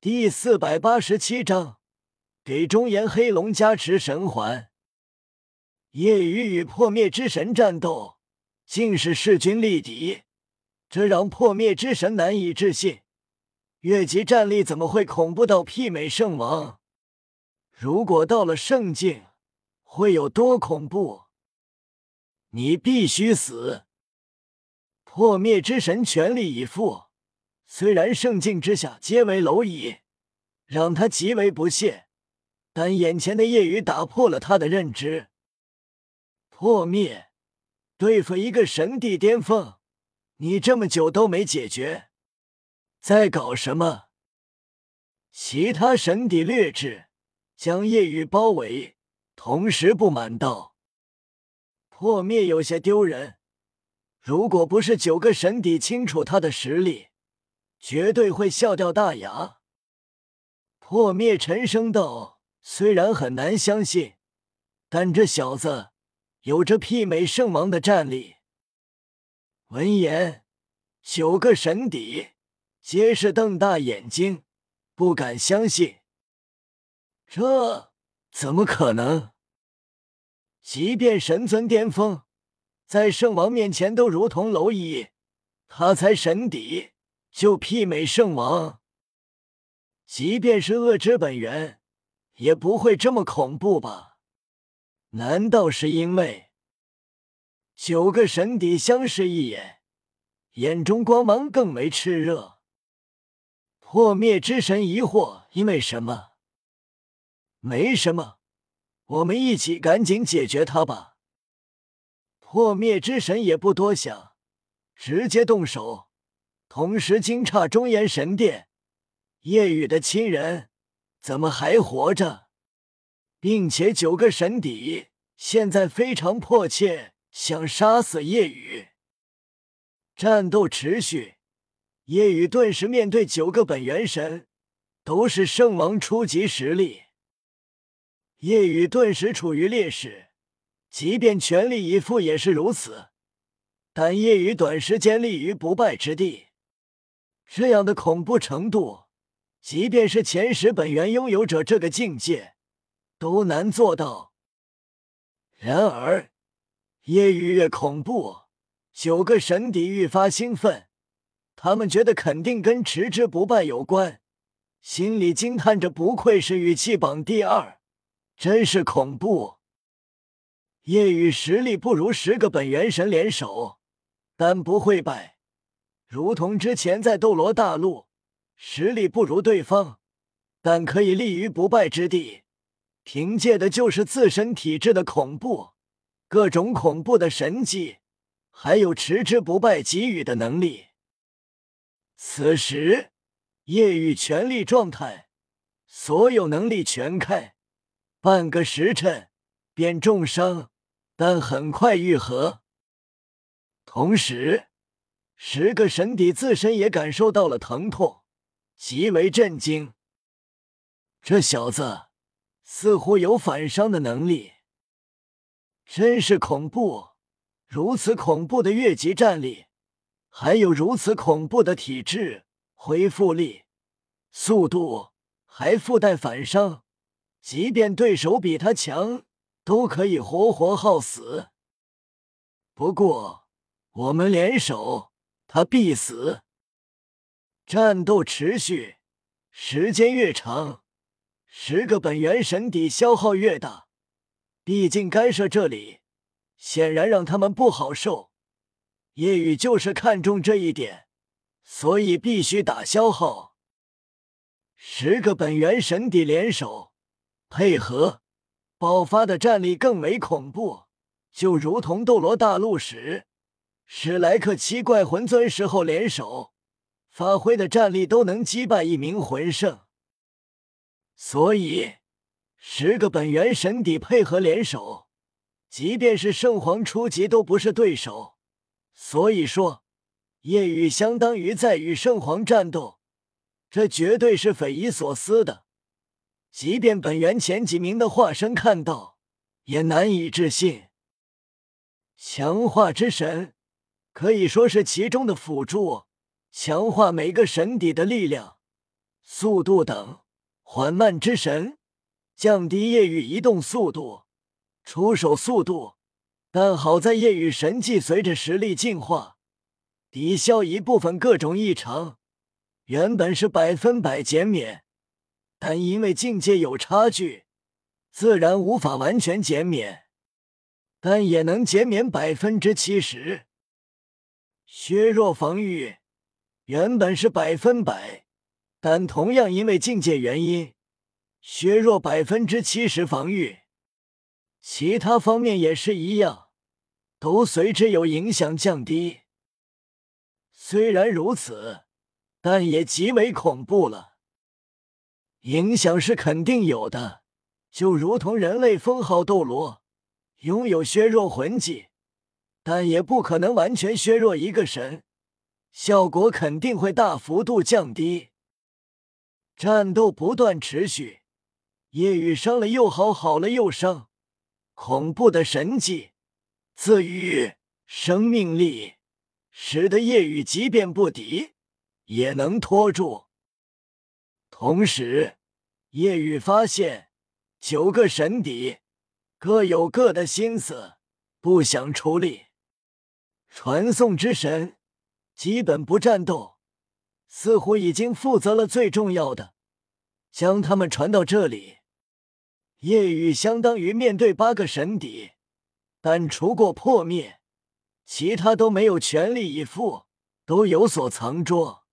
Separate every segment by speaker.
Speaker 1: 第四百八十七章，给中炎黑龙加持神环。夜雨与破灭之神战斗，竟是势均力敌，这让破灭之神难以置信。越级战力怎么会恐怖到媲美圣王？如果到了圣境，会有多恐怖？你必须死！破灭之神全力以赴，虽然圣境之下皆为蝼蚁，让他极为不屑，但眼前的夜雨打破了他的认知。破灭，对付一个神帝巅峰，你这么久都没解决，在搞什么？其他神帝略智，将夜雨包围，同时不满道：“破灭有些丢人。如果不是九个神帝清楚他的实力，绝对会笑掉大牙。”破灭沉声道：“虽然很难相信，但这小子……”有着媲美圣王的战力。闻言，九个神邸皆是瞪大眼睛，不敢相信。这怎么可能？即便神尊巅峰，在圣王面前都如同蝼蚁，他才神邸就媲美圣王。即便是恶之本源，也不会这么恐怖吧？难道是因为九个神邸相视一眼，眼中光芒更为炽热？破灭之神疑惑：因为什么？没什么，我们一起赶紧解决他吧。破灭之神也不多想，直接动手，同时惊诧中炎神殿：夜雨的亲人怎么还活着？并且九个神邸现在非常迫切想杀死夜雨。战斗持续，夜雨顿时面对九个本元神，都是圣王初级实力。夜雨顿时处于劣势，即便全力以赴也是如此。但夜雨短时间立于不败之地，这样的恐怖程度，即便是前十本源拥有者这个境界。都难做到。然而，夜雨越恐怖，九个神邸愈发兴奋。他们觉得肯定跟持之不败有关，心里惊叹着：不愧是羽气榜第二，真是恐怖。夜雨实力不如十个本源神联手，但不会败。如同之前在斗罗大陆，实力不如对方，但可以立于不败之地。凭借的就是自身体质的恐怖，各种恐怖的神技，还有持之不败给予的能力。此时，夜雨全力状态，所有能力全开，半个时辰便重伤，但很快愈合。同时，十个神邸自身也感受到了疼痛，极为震惊。这小子。似乎有反伤的能力，真是恐怖！如此恐怖的越级战力，还有如此恐怖的体质、恢复力、速度，还附带反伤，即便对手比他强，都可以活活耗死。不过，我们联手，他必死。战斗持续，时间越长。十个本源神邸消耗越大，毕竟干涉这里，显然让他们不好受。夜雨就是看中这一点，所以必须打消耗。十个本源神邸联手配合，爆发的战力更为恐怖，就如同斗罗大陆时史莱克七怪魂尊时候联手发挥的战力都能击败一名魂圣。所以，十个本源神邸配合联手，即便是圣皇初级都不是对手。所以说，夜雨相当于在与圣皇战斗，这绝对是匪夷所思的。即便本源前几名的化身看到，也难以置信。强化之神可以说是其中的辅助，强化每个神邸的力量。速度等缓慢之神，降低夜雨移动速度、出手速度。但好在夜雨神技随着实力进化，抵消一部分各种异常。原本是百分百减免，但因为境界有差距，自然无法完全减免，但也能减免百分之七十。削弱防御原本是百分百，但同样因为境界原因，削弱百分之七十防御。其他方面也是一样，都随之有影响降低。虽然如此，但也极为恐怖了。影响是肯定有的，就如同人类封号斗罗拥有削弱魂技。但也不可能完全削弱一个神，效果肯定会大幅度降低。战斗不断持续，夜雨伤了又好，好了又伤，恐怖的神技自愈生命力，使得夜雨即便不敌也能拖住。同时，夜雨发现九个神邸各有各的心思，不想出力。传送之神基本不战斗，似乎已经负责了最重要的，将他们传到这里。夜雨相当于面对八个神邸，但除过破灭，其他都没有全力以赴，都有所藏拙。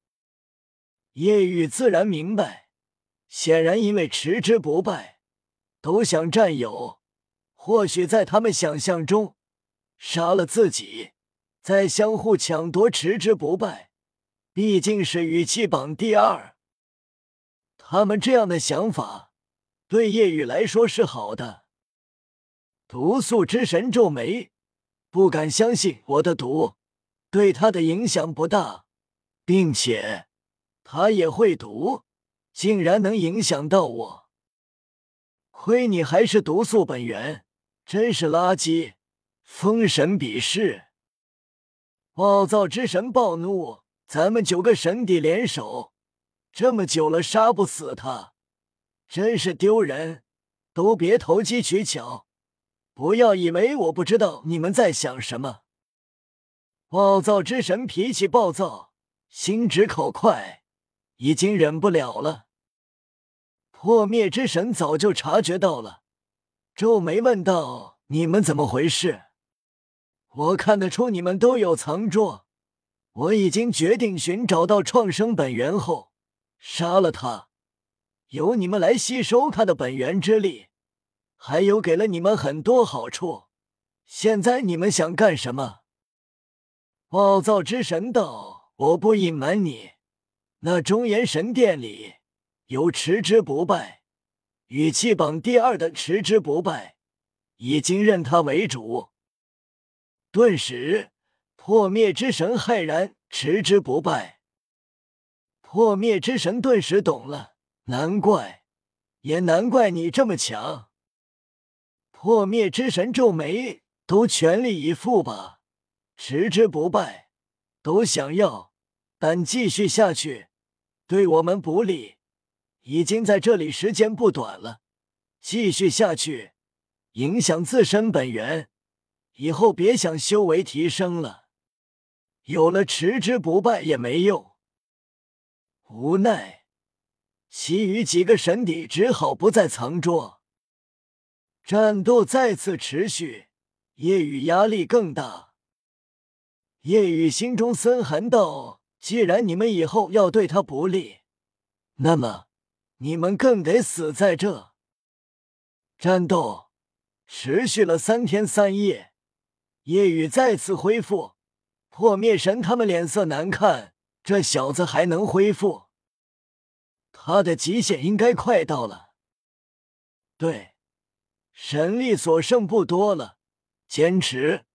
Speaker 1: 夜雨自然明白，显然因为持之不败，都想占有，或许在他们想象中，杀了自己。在相互抢夺，持之不败，毕竟是羽气榜第二。他们这样的想法，对叶雨来说是好的。毒素之神皱眉，不敢相信我的毒对他的影响不大，并且他也会毒，竟然能影响到我。亏你还是毒素本源，真是垃圾！封神比试。暴躁之神暴怒，咱们九个神帝联手，这么久了杀不死他，真是丢人！都别投机取巧，不要以为我不知道你们在想什么。暴躁之神脾气暴躁，心直口快，已经忍不了了。破灭之神早就察觉到了，皱眉问道：“你们怎么回事？”我看得出你们都有藏拙，我已经决定寻找到创生本源后杀了他，由你们来吸收他的本源之力，还有给了你们很多好处。现在你们想干什么？暴躁之神道：“我不隐瞒你，那中岩神殿里有持之不败，羽气榜第二的持之不败，已经认他为主。”顿时，破灭之神骇然，持之不败。破灭之神顿时懂了，难怪，也难怪你这么强。破灭之神皱眉，都全力以赴吧，持之不败，都想要，但继续下去对我们不利。已经在这里时间不短了，继续下去，影响自身本源。以后别想修为提升了，有了持之不败也没用。无奈，其余几个神邸只好不再藏拙。战斗再次持续，夜雨压力更大。夜雨心中森寒道：“既然你们以后要对他不利，那么你们更得死在这。”战斗持续了三天三夜。夜雨再次恢复，破灭神他们脸色难看。这小子还能恢复？他的极限应该快到了。对，神力所剩不多了，坚持。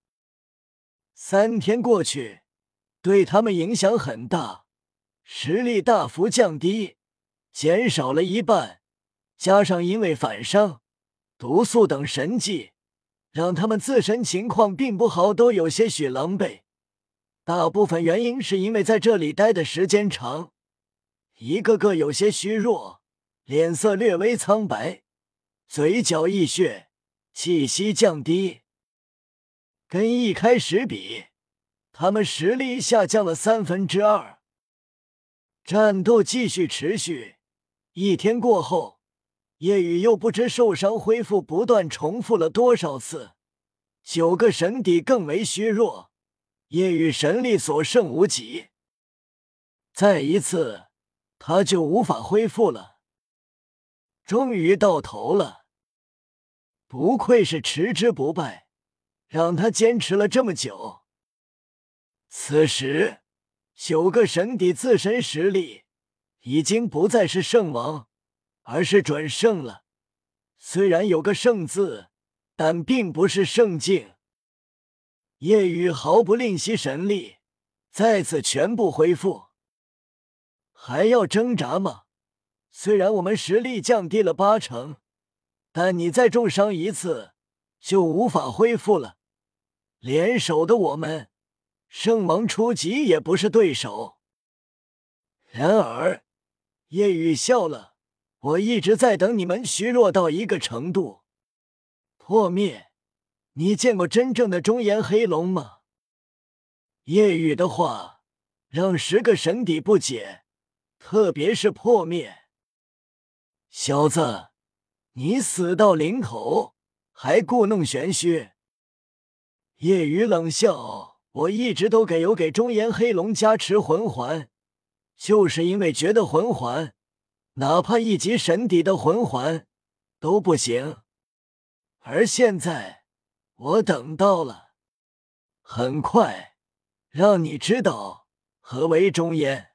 Speaker 1: 三天过去，对他们影响很大，实力大幅降低，减少了一半。加上因为反伤、毒素等神技。让他们自身情况并不好，都有些许狼狈。大部分原因是因为在这里待的时间长，一个个有些虚弱，脸色略微苍白，嘴角溢血，气息降低。跟一开始比，他们实力下降了三分之二。战斗继续持续，一天过后，夜雨又不知受伤恢复不断重复了多少次。九个神邸更为虚弱，夜雨神力所剩无几。再一次，他就无法恢复了。终于到头了，不愧是持之不败，让他坚持了这么久。此时，九个神邸自身实力已经不再是圣王，而是准圣了。虽然有个“圣”字，但并不是圣境。夜雨毫不吝惜神力，再次全部恢复。还要挣扎吗？虽然我们实力降低了八成，但你再重伤一次就无法恢复了。联手的我们，圣王初级也不是对手。然而，夜雨笑了。我一直在等你们虚弱到一个程度，破灭。你见过真正的中炎黑龙吗？夜雨的话让十个神邸不解。特别是破灭，小子，你死到临头还故弄玄虚。夜雨冷笑：“我一直都给有给中炎黑龙加持魂环，就是因为觉得魂环，哪怕一级神邸的魂环都不行。而现在，我等到了，很快让你知道何为中炎。”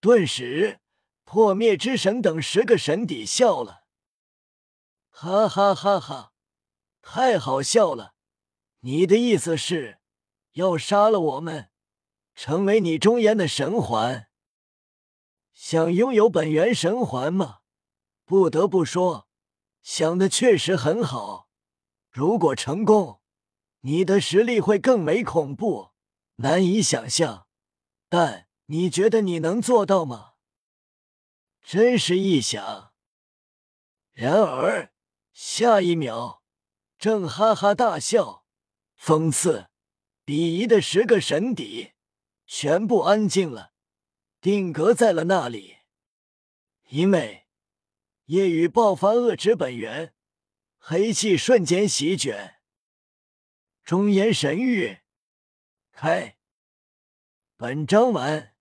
Speaker 1: 顿时，破灭之神等十个神邸笑了，哈哈哈哈！太好笑了！你的意思是，要杀了我们，成为你中炎的神环？想拥有本源神环吗？不得不说，想的确实很好。如果成功，你的实力会更为恐怖，难以想象。但……你觉得你能做到吗？真是异想。然而下一秒，正哈哈大笑、讽刺、鄙夷的十个神邸全部安静了，定格在了那里。因为夜雨爆发恶之本源，黑气瞬间席卷，中言神域开。本章完。